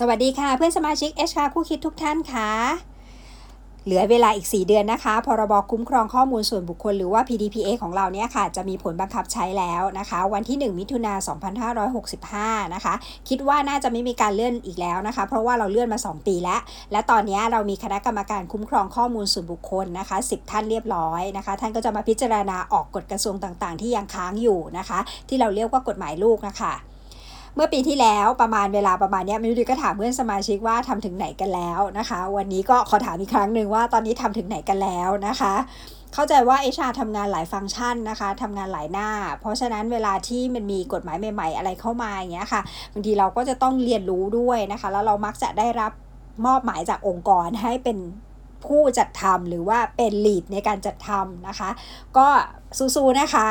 สวัสดีค่ะเพื่อนสมาชิก h อคู่คิดทุกท่านค่ะเหลือเวลาอีก 4 เดือนนะคะ พรบคุ้มครองข้อมูลส่วนบุคคลหรือว่า PDPA ของเราเนี่ยค่ะ จะมีผลบังคับใช้แล้วนะคะ วันที่ 1 มิถุนา2565 นะคะ คิดว่าน่าจะไม่มีการเลื่อนอีกแล้วนะคะ เพราะว่าเราเลื่อนมา 2 ปีแล้ว และตอนนี้เรามีคณะกรรมการคุ้มครองข้อมูลส่วนบุคคลนะคะ 10 ท่านเรียบร้อยนะคะ ท่านก็จะมาพิจารณาออกกฎกระทรวงต่างๆ ที่ยังค้างอยู่นะคะ ที่เราเรียกว่ากฎหมายลูกนะคะ เมื่อปีที่แล้วประมาณเวลาประมาณนี้มิวดีก็ถามเพื่อนสมาชิกว่าทำถึงไหนกันแล้วนะคะ วันนี้ก็ขอถามอีกครั้งหนึ่งว่าตอนนี้ทำถึงไหนกันแล้วนะคะ เข้าใจว่าเอชาทำงานหลายฟังก์ชันนะคะทำงานหลายหน้า เพราะฉะนั้นเวลาที่มันมีกฎหมายใหม่ๆ อะไรเข้ามาอย่างเงี้ยค่ะบางทีเราก็จะต้องเรียนรู้ด้วยนะคะ แล้วเรามักจะได้รับมอบหมายจากองค์กรให้เป็นผู้จัดทำหรือว่าเป็นลีดในการจัดทำนะคะ ก็สู้ๆนะคะ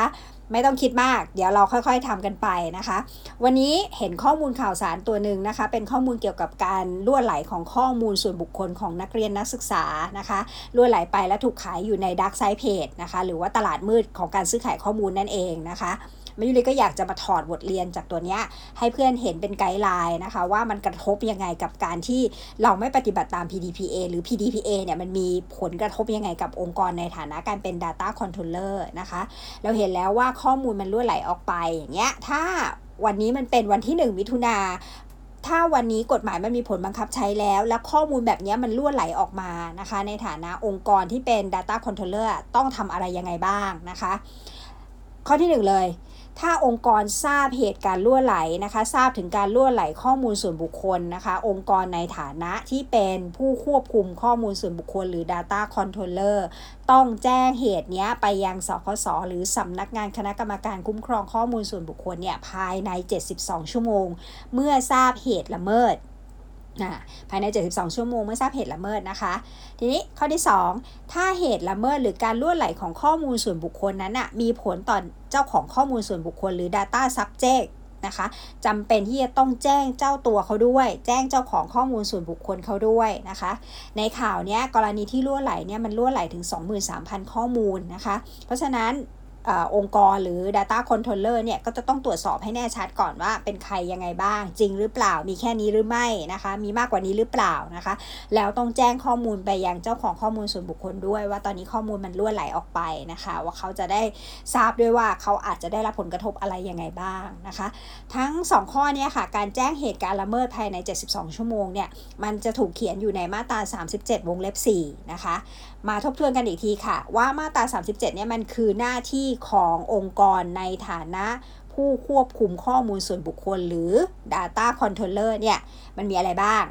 ไม่ต้องคิดมาก เดี๋ยวเราค่อยๆทำกันไปนะคะ วันนี้เห็นข้อมูลข่าวสารตัวหนึ่งนะคะ เป็นข้อมูลเกี่ยวกับการล่วไหลของข้อมูลส่วนบุคคลของนักเรียนนักศึกษานะคะล่วไหลไปและถูกขายอยู่ในดักไซเพจนะคะ หรือว่าตลาดมืดของการซื้อขายข้อมูลนั่นเองนะคะ มายุริก็อยากจะมาถอดบทเรียนจากตัวนี้ให้เพื่อนเห็นเป็นไกด์ไลน์นะคะ ว่ามันกระทบยังไงกับการที่เราไม่ปฏิบัติตาม PDPA หรือ PDPA เนี่ยมันมีผลกระทบยังไงกับองค์กรในฐานะการเป็น Data Controller นะคะ เราเห็นแล้วว่าข้อมูลมันล่วไหลออกไปอย่างเงี้ยถ้าวันนี้มันเป็นวันที่ 1 มิถุนาถ้าวันนี้กฎหมายมันมีผลบังคับใช้แล้ว และข้อมูลแบบนี้มันล่วไหลออกมานะคะ ในฐานะองค์กรที่เป็น Data Controller ต้องทำอะไรยังไงบ้างนะคะ ข้อที่ 1 เลย ถ้าองค์กรทราบเหตุการ์ล่วไหลนะคะ ทราบถึงการล่วไหลข้อมูลส่วนบุคคลนะคะ องค์กรในฐานะที่เป็นผู้ควบคุมข้อมูลส่วนบุคคลหรือ Data Controller ต้องแจ้งเหตุนี้ไปยังสคสหรือสำนักงานคณะกรรมการคุ้มครองข้อมูลส่วนบุคคลเนี่ยภายใน 72 ชั่วโมง เมื่อทราบเหตุละเมิด ภายใน 72 ชั่วโมงเมื่อทราบเหตุละเมิดนะคะ ทีนี้ข้อที่ 2 ถ้าเหตุละเมิดหรือการล่วไหลของข้อมูลส่วนบุคคลนั้นนะมีผลต่อเจ้าของข้อมูลส่วนบุคคลหรือ Data Subject นะคะจำเป็นที่จะต้องแจ้งเจ้าตัวเขาด้วย แจ้งเจ้าของข้อมูลส่วนบุคคลเขาด้วยนะคะ ในข่าวนี้กรณีที่ล่วไหลเนี่ยมันล่วไหลถึง 23,000 ข้อมูลนะคะ เพราะฉะนั้น องค์กรหรือ Data Controller เนี่ยก็จะต้องตรวจสอบให้แน่ชัดก่อนว่าเป็นใครยังไงบ้าง จริงหรือเปล่ามีแค่นี้หรือไม่นะคะ มีมากกว่านี้หรือเปล่านะคะ แล้วต้องแจ้งข้อมูลไปยังเจ้าของข้อมูลส่วนบุคคลด้วย ว่าตอนนี้ข้อมูลมันล่วไหลออกไปนะคะ ว่าเขาจะได้ทราบด้วยว่าเขาอาจจะได้รับผลกระทบอะไรยังไงบ้างนะคะ ทั้ง 2 ข้อนี้ค่ะการแจ้งเหตุการละเมิดภายใน 72 ชั่วโมงเนี่ยมันจะถูกเขียนอยู่ในมาตรา 37 วงเล็บ4นะคะมาทบทวนกันอีกทีค่ะ ว่ามาตรา 37 เนี่ยมันคือหน้าที่ขององค์กรในฐานะผู้ควบคุมข้อมูลส่วนบุคคลหรือ Data Controller เนี่ย มันมีอะไรบ้าง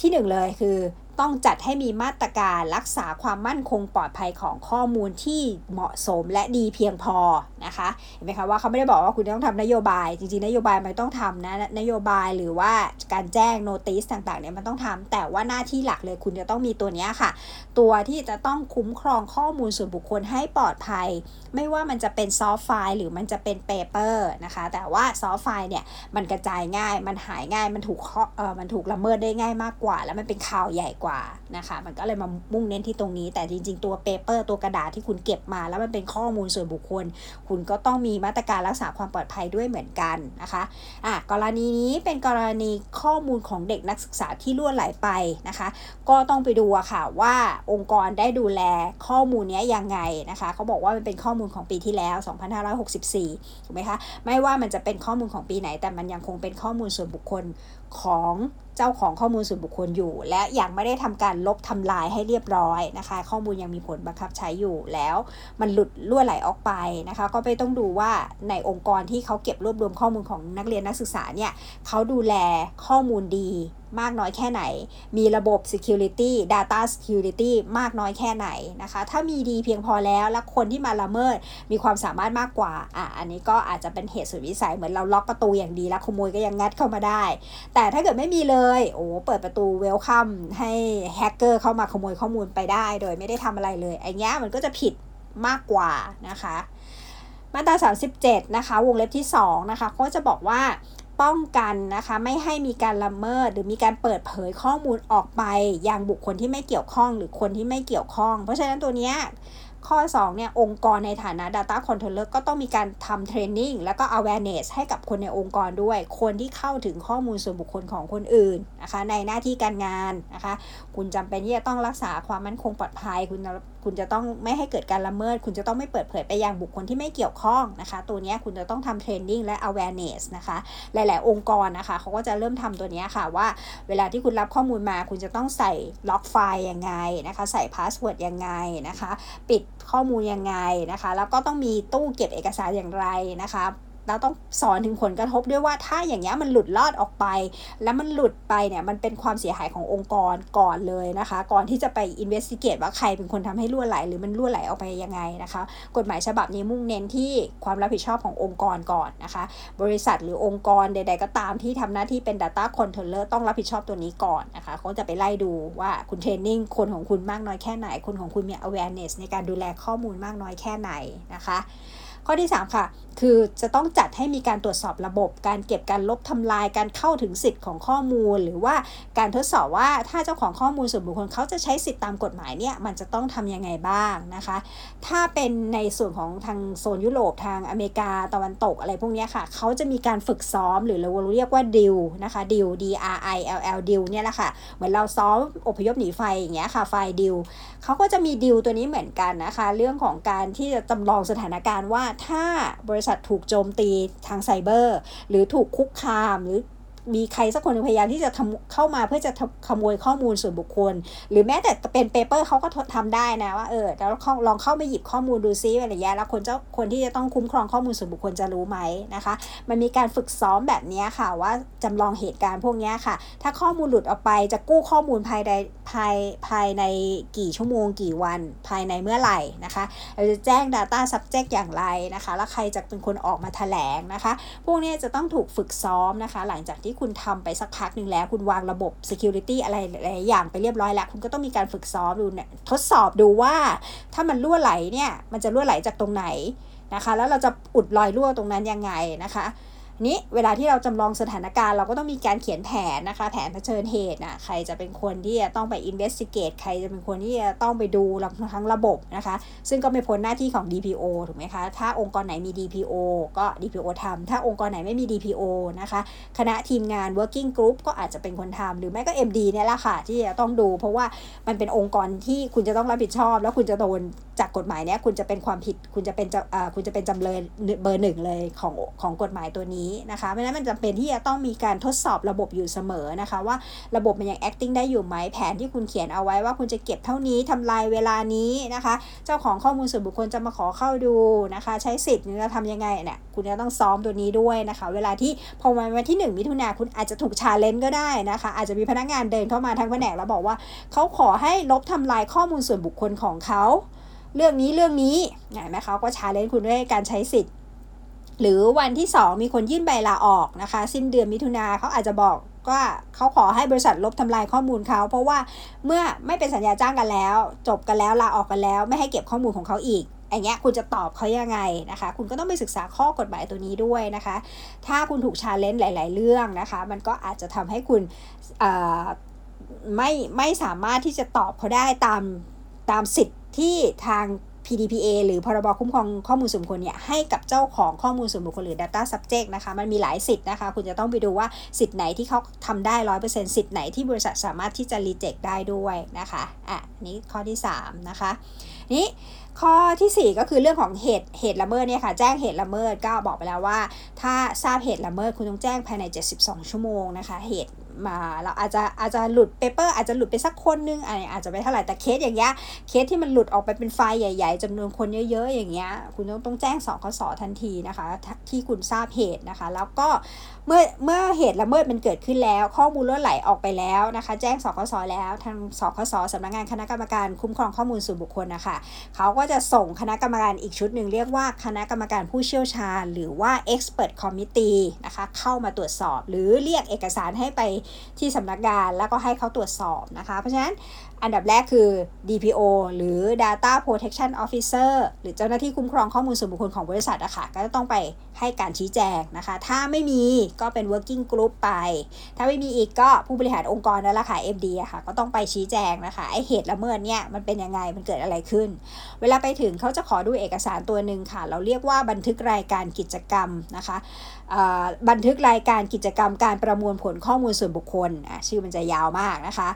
ที่หนึ่งเลยคือ ต้องจัดให้มีมาตรการรักษาความมั่นคงปลอดภัยของข้อมูลที่เหมาะสมและดีเพียงพอนะคะเห็นไหมคะว่าเขาไม่ได้บอกว่าคุณต้องทำนโยบาย จริงๆนโยบายมันต้องทำนะนโยบายหรือว่าการแจ้ง notice ต่างๆเนี่ยมันต้องทำแต่ว่าหน้าที่หลักเลยคุณจะต้องมีตัวนี้ค่ะ ตัวที่จะต้องคุ้มครองข้อมูลส่วนบุคคลให้ปลอดภัย ไม่ว่ามันจะเป็น soft file หรือมันจะเป็น paper นะคะ แต่ว่า soft file เนี่ยมันกระจายง่าย มันหายง่ายมันถูกเออมันถูกละเมิดได้ง่ายมากกว่า แล้วมันเป็นข่าวใหญ่กว่านะคะ มันก็เลยมามุ่งเน้นที่ตรงนี้ แต่จริง ๆ ตัว paper ตัวกระดาษที่คุณเก็บมา แล้วมันเป็นข้อมูลส่วนบุคคล คุณก็ต้องมีมาตรการรักษาความปลอดภัยด้วยเหมือนกันนะคะอะกรณีนี้เป็นกรณีข้อมูลของเด็กนักศึกษาที่ล่วไหลไปนะคะ ก็ต้องไปดูอะค่ะว่าองค์กรได้ดูแลข้อมูลนี้ยังไงนะคะเขาบอกว่ามันเป็นข้อมูลของปีที่แล้ว 2564 ถูกไหมคะ ไม่ว่ามันจะเป็นข้อมูลของปีไหน แต่มันยังคงเป็นข้อมูลส่วนบุคคลของ เจ้าของข้อมูลส่วนบุคคลอยู่ และยังไม่ได้ทำการลบทำลายให้เรียบร้อยนะคะ ข้อมูลยังมีผลบังคับใช้อยู่แล้ว มันหลุดล่วไหลออกไปนะคะ ก็ไปต้องดูว่าในองค์กรที่เขาเก็บรวบรวมข้อมูลของนักเรียนนักศึกษาเนี่ยเขาดูแลข้อมูลดี มากน้อยแค่ไหน มีระบบ security data security มากน้อยแค่ไหนนะคะ ถ้ามีดีเพียงพอแล้ว และคนที่มาละเมิดมีความสามารถมากกว่า อะ อันนี้ก็อาจจะเป็นเหตุสุดวิสัย เหมือนเราล็อกประตูอย่างดีแล้วขโมยก็ยังงัดเข้ามาได้ แต่ถ้าเกิดไม่มีเลย โอ้ เปิดประตูเวลคัมให้แฮกเกอร์เข้ามาขโมยข้อมูลไปได้ โดยไม่ได้ทำอะไรเลยไอ้เงี้ยมันก็จะผิดมากกว่านะคะมาตรา 37 นะคะ วงเล็บที่ 2 นะคะ ก็จะบอกว่า ป้องกันนะคะ ไม่ให้มีการละเมิด หรือมีการเปิดเผยข้อมูลออกไป อยังบุคคลที่ไม่เกี่ยวข้องหรือคนที่ไม่เกี่ยวข้อง เพราะฉะนั้นตัวนี้ข้อ 2 เนี่ย องค์กรในฐานะ Data Controller ก็ต้องมีการทำเทรนนิ่งแล้วก็ awareness ให้กับคนในองค์กรด้วย คนที่เข้าถึงข้อมูลส่วนบุคคลของคนอื่นนะคะ ในหน้าที่การงานนะคะ คุณจำเป็นที่จะต้องรักษาความมั่นคงปลอดภัย คุณคุณจะต้องไม่ให้เกิดการละเมิด คุณจะต้องไม่เปิดเผยไปยังบุคคลที่ไม่เกี่ยวข้องนะคะ ตัวนี้คุณจะต้องทำ training และ awareness นะคะ หลาย ๆ องค์กรนะคะเขาก็จะเริ่มทำตัวนี้ค่ะว่า เวลาที่คุณรับข้อมูลมา คุณจะต้องใส่ lock file ยังไงนะคะ ใส่ password ยังไงนะคะ ปิดข้อมูลยังไงนะคะ แล้วก็ต้องมีตู้เก็บเอกสารอย่างไรนะคะ แล้วต้องสอนถึงผลกระทบด้วยว่าถ้าอย่างเงี้ยมันหลุดลอดออกไป แล้วมันหลุดไปเนี่ยมันเป็นความเสียหายขององค์กรก่อนเลยนะคะ ก่อนที่จะไปอินเวสติเกตว่าใครเป็นคนทำให้รั่วไหล หรือมันรั่วไหลออกไปยังไงนะคะ กฎหมายฉบับนี้มุ่งเน้นที่ความรับผิดชอบขององค์กรก่อนนะคะ บริษัทหรือองค์กรใด ๆ ก็ตามที่ทำหน้าที่เป็น Data Controller ต้องรับผิดชอบตัวนี้ก่อนนะคะเขาจะไปไล่ดูว่าคุณเทรนนิ่งคนของคุณมากน้อยแค่ไหน คนของคุณมี awareness ในการดูแลข้อมูลมากน้อยแค่ไหนนะคะ ข้อที่ 3 ค่ะ คือจะต้องจัดให้มีการตรวจสอบระบบ การเก็บการลบทำลาย การเข้าถึงสิทธิ์ของข้อมูล หรือว่าการทดสอบว่าถ้าเจ้าของข้อมูลส่วนบุคคลเขาจะใช้สิทธิ์ตามกฎหมายเนี่ยมันจะต้องทำยังไงบ้างนะคะ ถ้าเป็นในส่วนของทางโซนยุโรปทางอเมริกาตะวันตกอะไรพวกนี้ค่ะเขาจะมีการฝึกซ้อมหรือเราเรียกว่าดิวนะคะดิว D R I L L ดิวเนี่ยแหละค่ะเหมือนเราซ้อมอพยพหนีไฟอย่างเงี้ยค่ะไฟดิวเขาก็จะมีดิวตัวนี้เหมือนกันนะคะ เรื่องของการที่จะจำลองสถานการณ์ว่าถ้าบริษัทถูกโจมตีทางไซเบอร์ หรือถูกคุกคามหรือ มีใครสักคนพยายามที่จะทำเข้ามาเพื่อจะขโมยข้อมูลส่วนบุคคล หรือแม้แต่เป็นเปเปอร์เขาก็ทำได้นะว่าเออแล้วลองเข้าไปหยิบข้อมูลดูซิอะไรอย่างเงี้ยแล้วคนเจ้าคนที่จะต้องคุ้มครองข้อมูลส่วนบุคคลจะรู้ไหมนะคะ มันมีการฝึกซ้อมแบบนี้ค่ะว่าจำลองเหตุการณ์พวกนี้ค่ะ ถ้าข้อมูลหลุดออกไปจะกู้ข้อมูลภายในภายภายในกี่ชั่วโมงกี่วันภายในเมื่อไหร่นะคะเราจะแจ้ง Data Subject อย่างไรนะคะ แล้วใครจะเป็นคนออกมาแถลงนะคะ พวกนี้จะต้องถูกฝึกซ้อมนะคะ หลังจากที่คุณทำไปสักพักหนึ่งแล้ว คุณวางระบบ security อะไรหลายอย่างไปเรียบร้อยแล้ว คุณก็ต้องมีการฝึกซ้อมดูเนี่ยทดสอบดูว่า ถ้ามันรั่วไหลเนี่ย มันจะรั่วไหลจากตรงไหนนะคะ แล้วเราจะอุดรอยรั่วตรงนั้นยังไงนะคะ นี้เวลาที่เราจำลองสถานการณ์เราก็ต้องมีการเขียนแผนนะคะ แผนเผชิญเหตุนะใครจะเป็นคนที่จะต้องไป investigate ใครจะเป็นคนที่จะต้องไปดูทั้งระบบนะคะ ซึ่งก็ไม่พ้นหน้าที่ของ DPO ถูกไหมคะ ถ้าองค์กรไหนมี DPO ก็ DPO ทำถ้าองค์กรไหนไม่มี DPO นะคะ คณะทีมงาน working group ก็อาจจะเป็นคนทำหรือไม่ก็ MD เนี่ยแหละค่ะที่จะต้องดู เพราะว่ามันเป็นองค์กรที่คุณจะต้องรับผิดชอบ แล้วคุณจะโดน จากกฎหมายเนี้ยคุณจะเป็นความผิดคุณจะเป็นคุณจะเป็นจำเลยเบอร์หนึ่งเลยของของกฎหมายตัวนี้นะคะเพราะฉะนั้นมันจำเป็นที่จะต้องมีการทดสอบระบบอยู่เสมอนะคะว่าระบบมันยัง acting ได้อยู่ไหมแผนที่คุณเขียนเอาไว้ว่าคุณจะเก็บเท่านี้ทำลายเวลานี้นะคะ เจ้าของข้อมูลส่วนบุคคลจะมาขอเข้าดูนะคะ ใช้สิทธิ์จะทำยังไงเนี่ยคุณจะต้องซ้อมตัวนี้ด้วยนะคะ เวลาที่พอวันที่ 1 มิถุนาคุณอาจจะถูก challenge ก็ได้นะคะ อาจจะมีพนักงานเดินเข้ามาทางแผนกแล้วบอกว่าเขาขอให้ลบทำลายข้อมูลส่วนบุคคลของเขา เรื่องนี้เรื่องนี้เห็นไหมคะก็ challenge คุณด้วยการใช้สิทธิ์ หรือวันที่ 2 มีคนยื่นใบลาออกนะคะ สิ้นเดือนมิถุนาเขาอาจจะบอกว่าเขาขอให้บริษัทลบทำลายข้อมูลเขา เพราะว่าเมื่อไม่เป็นสัญญาจ้างกันแล้ว จบกันแล้วลาออกกันแล้ว ไม่ให้เก็บข้อมูลของเขาอีกอย่างเงี้ยคุณจะตอบเขายังไงนะคะ คุณก็ต้องไปศึกษาข้อกฎหมายตัวนี้ด้วยนะคะ ถ้าคุณถูกชาเลนจ์หลาย ๆ เรื่องนะคะ มันก็อาจจะทำให้คุณไม่ไม่สามารถที่จะตอบเขาได้ตามตามสิทธิ์ ที่ทาง PDPA หรือพรบคุ้มครองข้อมูลส่วนบุคคลเนี่ยให้กับเจ้าของข้อมูลส่วนบุคคลหรือ Data Subject นะคะ มันมีหลายสิทธิ์นะคะ คุณจะต้องไปดูว่าสิทธิ์ไหนที่เขาทำได้ร้อยเปอร์เซ็นต์สิทธิ์ไหนที่บริษัทสามารถที่จะ reject ได้ด้วยนะคะอะนี้ข้อที่ 3 นะคะ นี้ข้อที่ 4 ก็คือเรื่องของเหตุเหตุละเมิดเนี่ยค่ะ แจ้งเหตุละเมิดก็บอกไปแล้วว่า ถ้าทราบเหตุละเมิดคุณต้องแจ้งภายใน 72 ชั่วโมงนะคะ เหตุ มาเราอาจจะอาจจะหลุด paper อาจจะหลุดไปสักคนนึงอะไรอาจจะไม่เท่าไหร่แต่เคสอย่างเงี้ยเคสที่มันหลุดออกไปเป็นไฟล์ใหญ่ ๆจำนวนคนเยอะ ๆ อย่างเงี้ยคุณต้องต้องแจ้งสคสทันทีนะคะ ที่คุณทราบเหตุนะคะ แล้วก็ เมื่อเมื่อเหตุละเมิดมันเกิดขึ้นแล้ว ข้อมูลล้วนไหลออกไปแล้วนะคะ แจ้งสคสแล้วทางสคสสำนักงานคณะกรรมการคุ้มครองข้อมูลส่วนบุคคลนะคะเขาก็จะส่งคณะกรรมการอีกชุดหนึ่งเรียกว่าคณะกรรมการผู้เชี่ยวชาญ หรือว่า expert committee นะคะเข้ามาตรวจสอบ หรือเรียกเอกสารให้ไปที่สำนักงานแล้วก็ให้เขาตรวจสอบนะคะ เพราะฉะนั้นอันดับแรกคือ DPO หรือ Data Protection Officer หรือเจ้าหน้าที่คุ้มครองข้อมูลส่วนบุคคลของบริษัทอะคะ่ะ ก็จะต้องไปให้การชี้แจงนะคะ ถ้าไม่มีก็เป็น working group ไป ถ้าไม่มีอีกก็ผู้บริหารองค์กรนั่นแหละค่ะ MD อะค่ะ ก็ต้องไปชี้แจงนะคะ ไอเหตุละเมิดเนี่ยมันเป็นยังไง มันเกิดอะไรขึ้น เวลาไปถึงเขาจะขอดูเอกสารตัวหนึ่งค่ะ เราเรียกว่าบันทึกรายการกิจกรรมนะคะ บันทึกรายการกิจกรรมการประมวลผลข้อมูลส่วนบุคคล ชื่อมันจะยาวมากนะคะ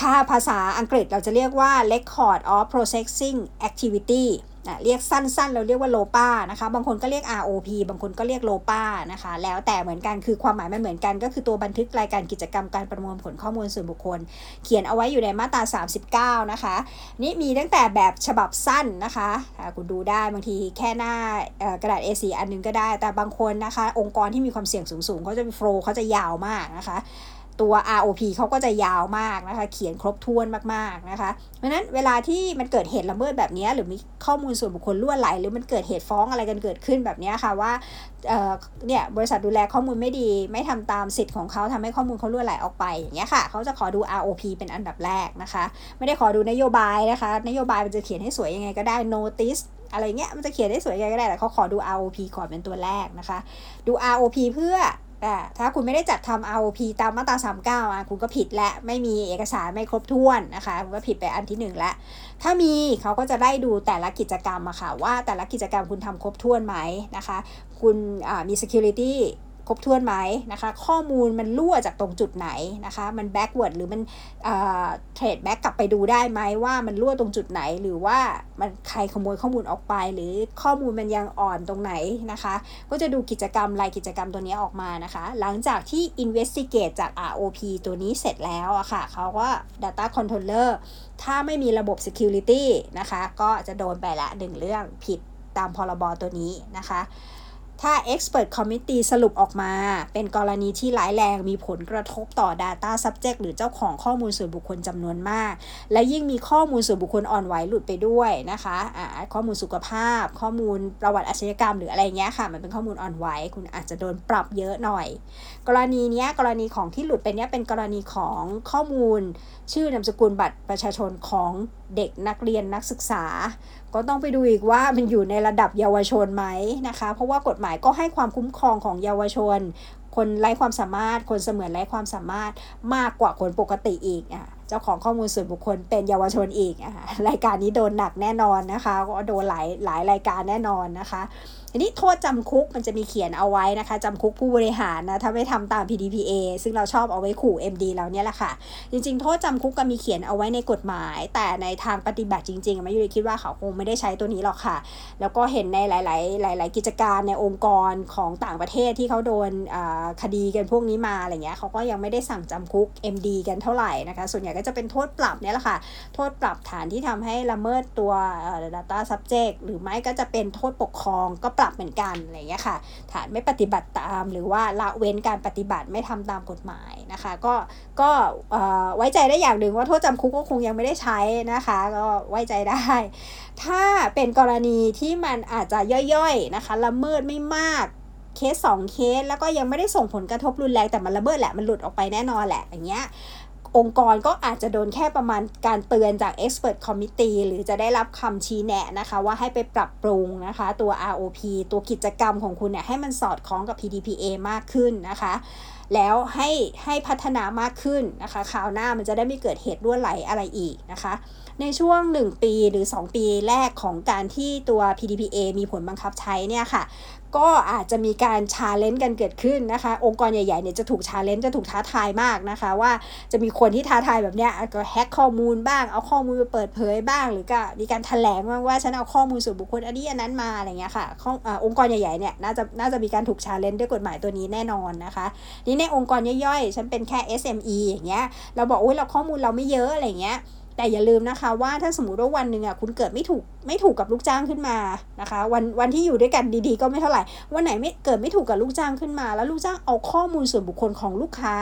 ถ้าภาษาอังกฤษเราจะเรียกว่า record of processing activity นะเรียกสั้นๆ เราเรียกว่าโลป้านะคะ บางคนก็เรียก ROP บางคนก็เรียกโลป้านะคะ แล้วแต่เหมือนกัน คือความหมายมันเหมือนกัน ก็คือตัวบันทึกรายการกิจกรรมการประมวลผลข้อมูลส่วนบุคคล เขียนเอาไว้อยู่ในมาตรา 39 นะคะ นี่มีตั้งแต่แบบฉบับสั้นนะคะคุณดูได้บางทีแค่หน้ากระดาษ A4 อันนึงก็ได้ แต่บางคนนะคะ องค์กรที่มีความเสี่ยงสูงๆเขาจะโฟล์เขาจะยาวมากนะคะ ตัว ROP เขาก็จะยาวมากนะคะ เขียนครบถ้วนมากๆนะคะ เพราะนั้นเวลาที่มันเกิดเหตุละเมิดแบบนี้หรือมีข้อมูลส่วนบุคคลล่วไหล หรือมันเกิดเหตุฟ้องอะไรกันเกิดขึ้นแบบนี้ค่ะว่าเนี่ยบริษัทดูแลข้อมูลไม่ดี ไม่ทำตามสิทธิ์ของเขาทำให้ข้อมูลเขาล่วไหลออกไปอย่างเงี้ยค่ะเขาจะขอดู ROP เป็นอันดับแรกนะคะ ไม่ได้ขอดูนโยบายนะคะ นโยบายมันจะเขียนให้สวยยังไงก็ได้ notice อะไรเงี้ยมันจะเขียนได้สวยยังไงก็ได้แต่เขาขอดู ROP ก่อนเป็นตัวแรกนะคะ ดู ROP เพื่อ ถ้าคุณไม่ได้จัดทำ ROP ตามมาตรา 39อะคุณก็ผิดและไม่มีเอกสารไม่ครบถ้วนนะคะคุณก็ผิดไปอันที่1แล้วถ้ามีเขาก็จะได้ดูแต่ละกิจกรรมอะค่ะว่าแต่ละกิจกรรมคุณทำครบถ้วนไหมนะคะ คุณมี security ครบถ้วนไหมนะคะ ข้อมูลมันรั่วจากตรงจุดไหนนะคะ มัน backward หรือมันเทรดแบ็กกลับไปดูได้ไหมว่ามันรั่วตรงจุดไหน หรือว่ามันใครขโมยข้อมูลออกไป หรือข้อมูลมันยังอ่อนตรงไหนนะคะ ก็จะดูกิจกรรมรายกิจกรรมตัวนี้ออกมานะคะ หลังจากที่ investigate จาก ROP ตัวนี้เสร็จแล้วอะค่ะเขาก็ data controller ถ้าไม่มีระบบ security นะคะ ก็จะโดนไปละหนึ่งเรื่องผิดตามพรบตัวนี้นะคะ ถ้า Expert Committee สรุปออกมา เป็นกรณีที่ร้ายแรงมีผลกระทบต่อ Data Subject หรือเจ้าของข้อมูลส่วนบุคคลจำนวนมาก และยิ่งมีข้อมูลส่วนบุคคลอ่อนไหวหลุดไปด้วยนะคะะข้อมูลสุขภาพ ข้อมูลประวัติอาชญากรรม หรืออะไรเงี้ยค่ะ มันเป็นข้อมูลอ่อนไหว คุณอาจจะโดนปรับเยอะหน่อย กรณีนี้กรณีของที่หลุดไปเนี้ยเป็นกรณีของข้อมูล ชื่อนามสกุลบัตรประชาชนของเด็กนักเรียนนักศึกษา ก็ต้องไปดูอีกว่ามันอยู่ในระดับเยาวชนไหมนะคะ เพราะว่ากฎหมายก็ให้ความคุ้มครองของเยาวชน คนไร้ความสามารถ คนเสมือนไร้ความสามารถมากกว่าคนปกติอีกอะเจ้าของข้อมูลส่วนบุคคลเป็นเยาวชนอีกอะรายการนี้โดนหนักแน่นอนนะคะก็โดนหลายหลายรายการแน่นอนนะคะ ทีนี้โทษจำคุกมันจะมีเขียนเอาไว้นะคะจำคุกผู้บริหารนะถ้าไม่ทำตาม PDPA ซึ่งเราชอบเอาไว้ขู่ MD เราเนี่ยแหละค่ะ จริง ๆ โทษจำคุกก็มีเขียนเอาไว้ในกฎหมาย แต่ในทางปฏิบัติจริงๆไม่ยุริคิดว่าเขาคงไม่ได้ใช้ตัวนี้หรอกค่ะ แล้วก็เห็นในหลาย ๆ หลาย ๆ กิจการในองค์กรของต่างประเทศที่เขาโดนคดีกันพวกนี้มาอะไรเงี้ยเขาก็ยังไม่ได้สั่งจำคุก MD กันเท่าไหร่นะคะ ส่วนใหญ่ก็จะเป็นโทษปรับเนี่ยแหละค่ะ โทษปรับฐานที่ทำให้ละเมิดตัว data subject หรือไม่ก็จะเป็นโทษปกครองก็ปรับเหมือนกันอะไรเงี้ยค่ะ ฐานไม่ปฏิบัติตามหรือว่าละเว้นการปฏิบัติไม่ทำตามกฎหมายนะคะ ก็ก็ไว้ใจได้อย่างหนึ่งว่าโทษจำคุกก็คงยังไม่ได้ใช้นะคะ ก็ไว้ใจได้ ถ้าเป็นกรณีที่มันอาจจะย่อยๆนะคะละเมิดไม่มากเคสสองเคสแล้วก็ยังไม่ได้ส่งผลกระทบรุนแรงแต่มันละเมิดแหละมันหลุดออกไปแน่นอนแหละอย่างเงี้ย องค์กรก็อาจจะโดนแค่ประมาณการเตือนจาก Expert Committee หรือจะได้รับคำชี้แนะนะคะ ว่าให้ไปปรับปรุงนะคะ ตัว ROP ตัวกิจกรรมของคุณเนี่ยให้มันสอดคล้องกับ PDPA มากขึ้นนะคะ แล้วให้ให้พัฒนามากขึ้นนะคะคราวหน้ามันจะได้ไม่เกิดเหตุรั่วไหลอะไรอีกนะคะ ในช่วง 1 ปีหรือ 2 ปีแรกของการที่ตัว PDPA มีผลบังคับใช้เนี่ยค่ะ ก็อาจจะมีการ challenge กันเกิดขึ้นนะคะ องค์กรใหญ่ๆเนี่ยจะถูก challenge จะถูกท้าทายมากนะคะ ว่าจะมีคนที่ท้าทายแบบเนี้ยก็แฮกข้อมูลบ้างเอาข้อมูลไปเปิดเผยบ้าง หรือก็มีการแถลงบ้างว่าฉันเอาข้อมูลส่วนบุคคลอันนี้อันนั้นมาอะไรเงี้ยค่ะองค์กรใหญ่ๆเนี่ยน่าจะน่าจะมีการถูก challenge ด้วยกฎหมายตัวนี้แน่นอนนะคะนี่ในองค์กรย่อยๆฉันเป็นแค่ SME อย่างเงี้ยเราบอกโอ้ยเราข้อมูลเราไม่เยอะอะไรเงี้ย แต่อย่าลืมนะคะว่าถ้าสมมติว่าวันหนึ่งอะคุณเกิดไม่ถูกไม่ถูกกับลูกจ้างขึ้นมานะคะ วันวันที่อยู่ด้วยกันดีๆ ก็ไม่เท่าไหร่ วันไหนไม่เกิดไม่ถูกกับลูกจ้างขึ้นมา แล้วลูกจ้างเอาข้อมูลส่วนบุคคลของลูกค้า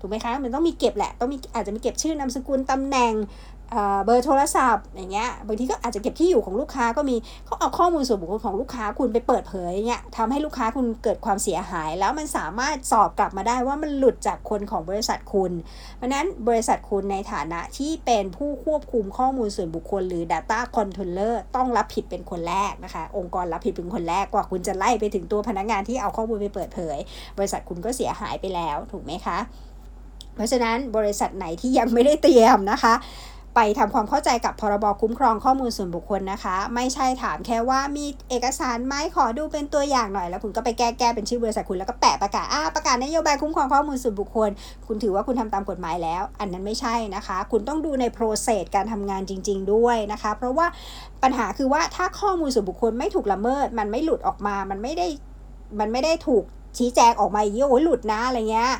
ถูกไหมคะมันต้องมีเก็บแหละต้องมีอาจจะมีเก็บชื่อนามสกุลตำแหน่ง เบอร์โทรศัพท์อย่างเงี้ยบางทีก็อาจจะเก็บที่อยู่ของลูกค้าก็มีเขาเอาข้อมูลส่วนบุคคลของลูกค้าคุณไปเปิดเผยเงี้ยทำให้ลูกค้าคุณเกิดความเสียหาย แล้วมันสามารถสอบกลับมาได้ว่ามันหลุดจากคนของบริษัทคุณ เพราะนั้นบริษัทคุณในฐานะที่เป็นผู้ควบคุมข้อมูลส่วนบุคคล หรือ Data Controller ต้องรับผิดเป็นคนแรกนะคะ องค์กรรับผิดเป็นคนแรกกว่าคุณจะไล่ไปถึงตัวพนักงานที่เอาข้อมูลไปเปิดเผย บริษัทคุณก็เสียหายไปแล้วถูกไหมคะ เพราะฉะนั้นบริษัทไหนที่ยังไม่ได้เตรียมนะคะ ไปทำความเข้าใจกับพรบคุ้มครองข้อมูลส่วนบุคคลนะคะ ไม่ใช่ถามแค่ว่ามีเอกสารไหมขอดูเป็นตัวอย่างหน่อย แล้วคุณก็ไปแก้แก้เป็นชื่อบริษัทคุณแล้วก็แปะประกาศอ่าประกาศนโยบายคุ้มครองข้อมูลส่วนบุคคล คุณถือว่าคุณทำตามกฎหมายแล้ว อันนั้นไม่ใช่นะคะ คุณต้องดูในโปรเซสการทำงานจริง ๆ ด้วยนะคะ เพราะว่าปัญหาคือว่าถ้าข้อมูลส่วนบุคคลไม่ถูกละเมิด มันไม่หลุดออกมามันไม่ได้มันไม่ได้ถูกชี้แจงออกมาอย่างนี้โอ้ยหลุดนะอะไรเงี้ย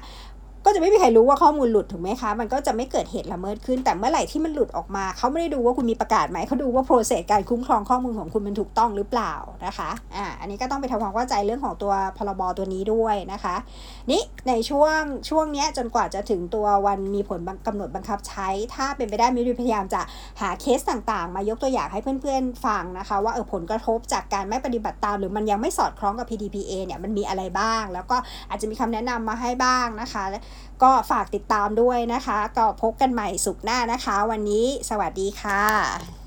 ก็จะไม่มีใครรู้ว่าข้อมูลหลุดถูกไหมคะ มันก็จะไม่เกิดเหตุละเมิดขึ้น แต่เมื่อไหร่ที่มันหลุดออกมา เขาไม่ได้ดูว่าคุณมีประกาศไหม เขาดูว่าโปรเซสการคุ้มครองข้อมูลของคุณมันถูกต้องหรือเปล่านะคะ อ่า อันนี้ก็ต้องไปทำความเข้าใจเรื่องของตัวพรบตัวนี้ด้วยนะคะ นี่ในช่วงช่วงเนี้ยจนกว่าจะถึงตัววันมีผลบังกำหนดบังคับใช้ ถ้าเป็นไปได้มิวพยายามจะหาเคสต่างๆ มายกตัวอย่างให้เพื่อนๆฟังนะคะ ว่าเออผลกระทบจากการไม่ปฏิบัติตาม หรือมันยังไม่สอดคล้องกับ PDPA เนี่ยมันมีอะไรบ้าง แล้วก็อาจจะมีคำแนะนำมาให้บ้างนะคะก็ฝากติดตามด้วยนะคะ ก็พบกันใหม่สุขหน้านะคะ วันนี้สวัสดีค่ะ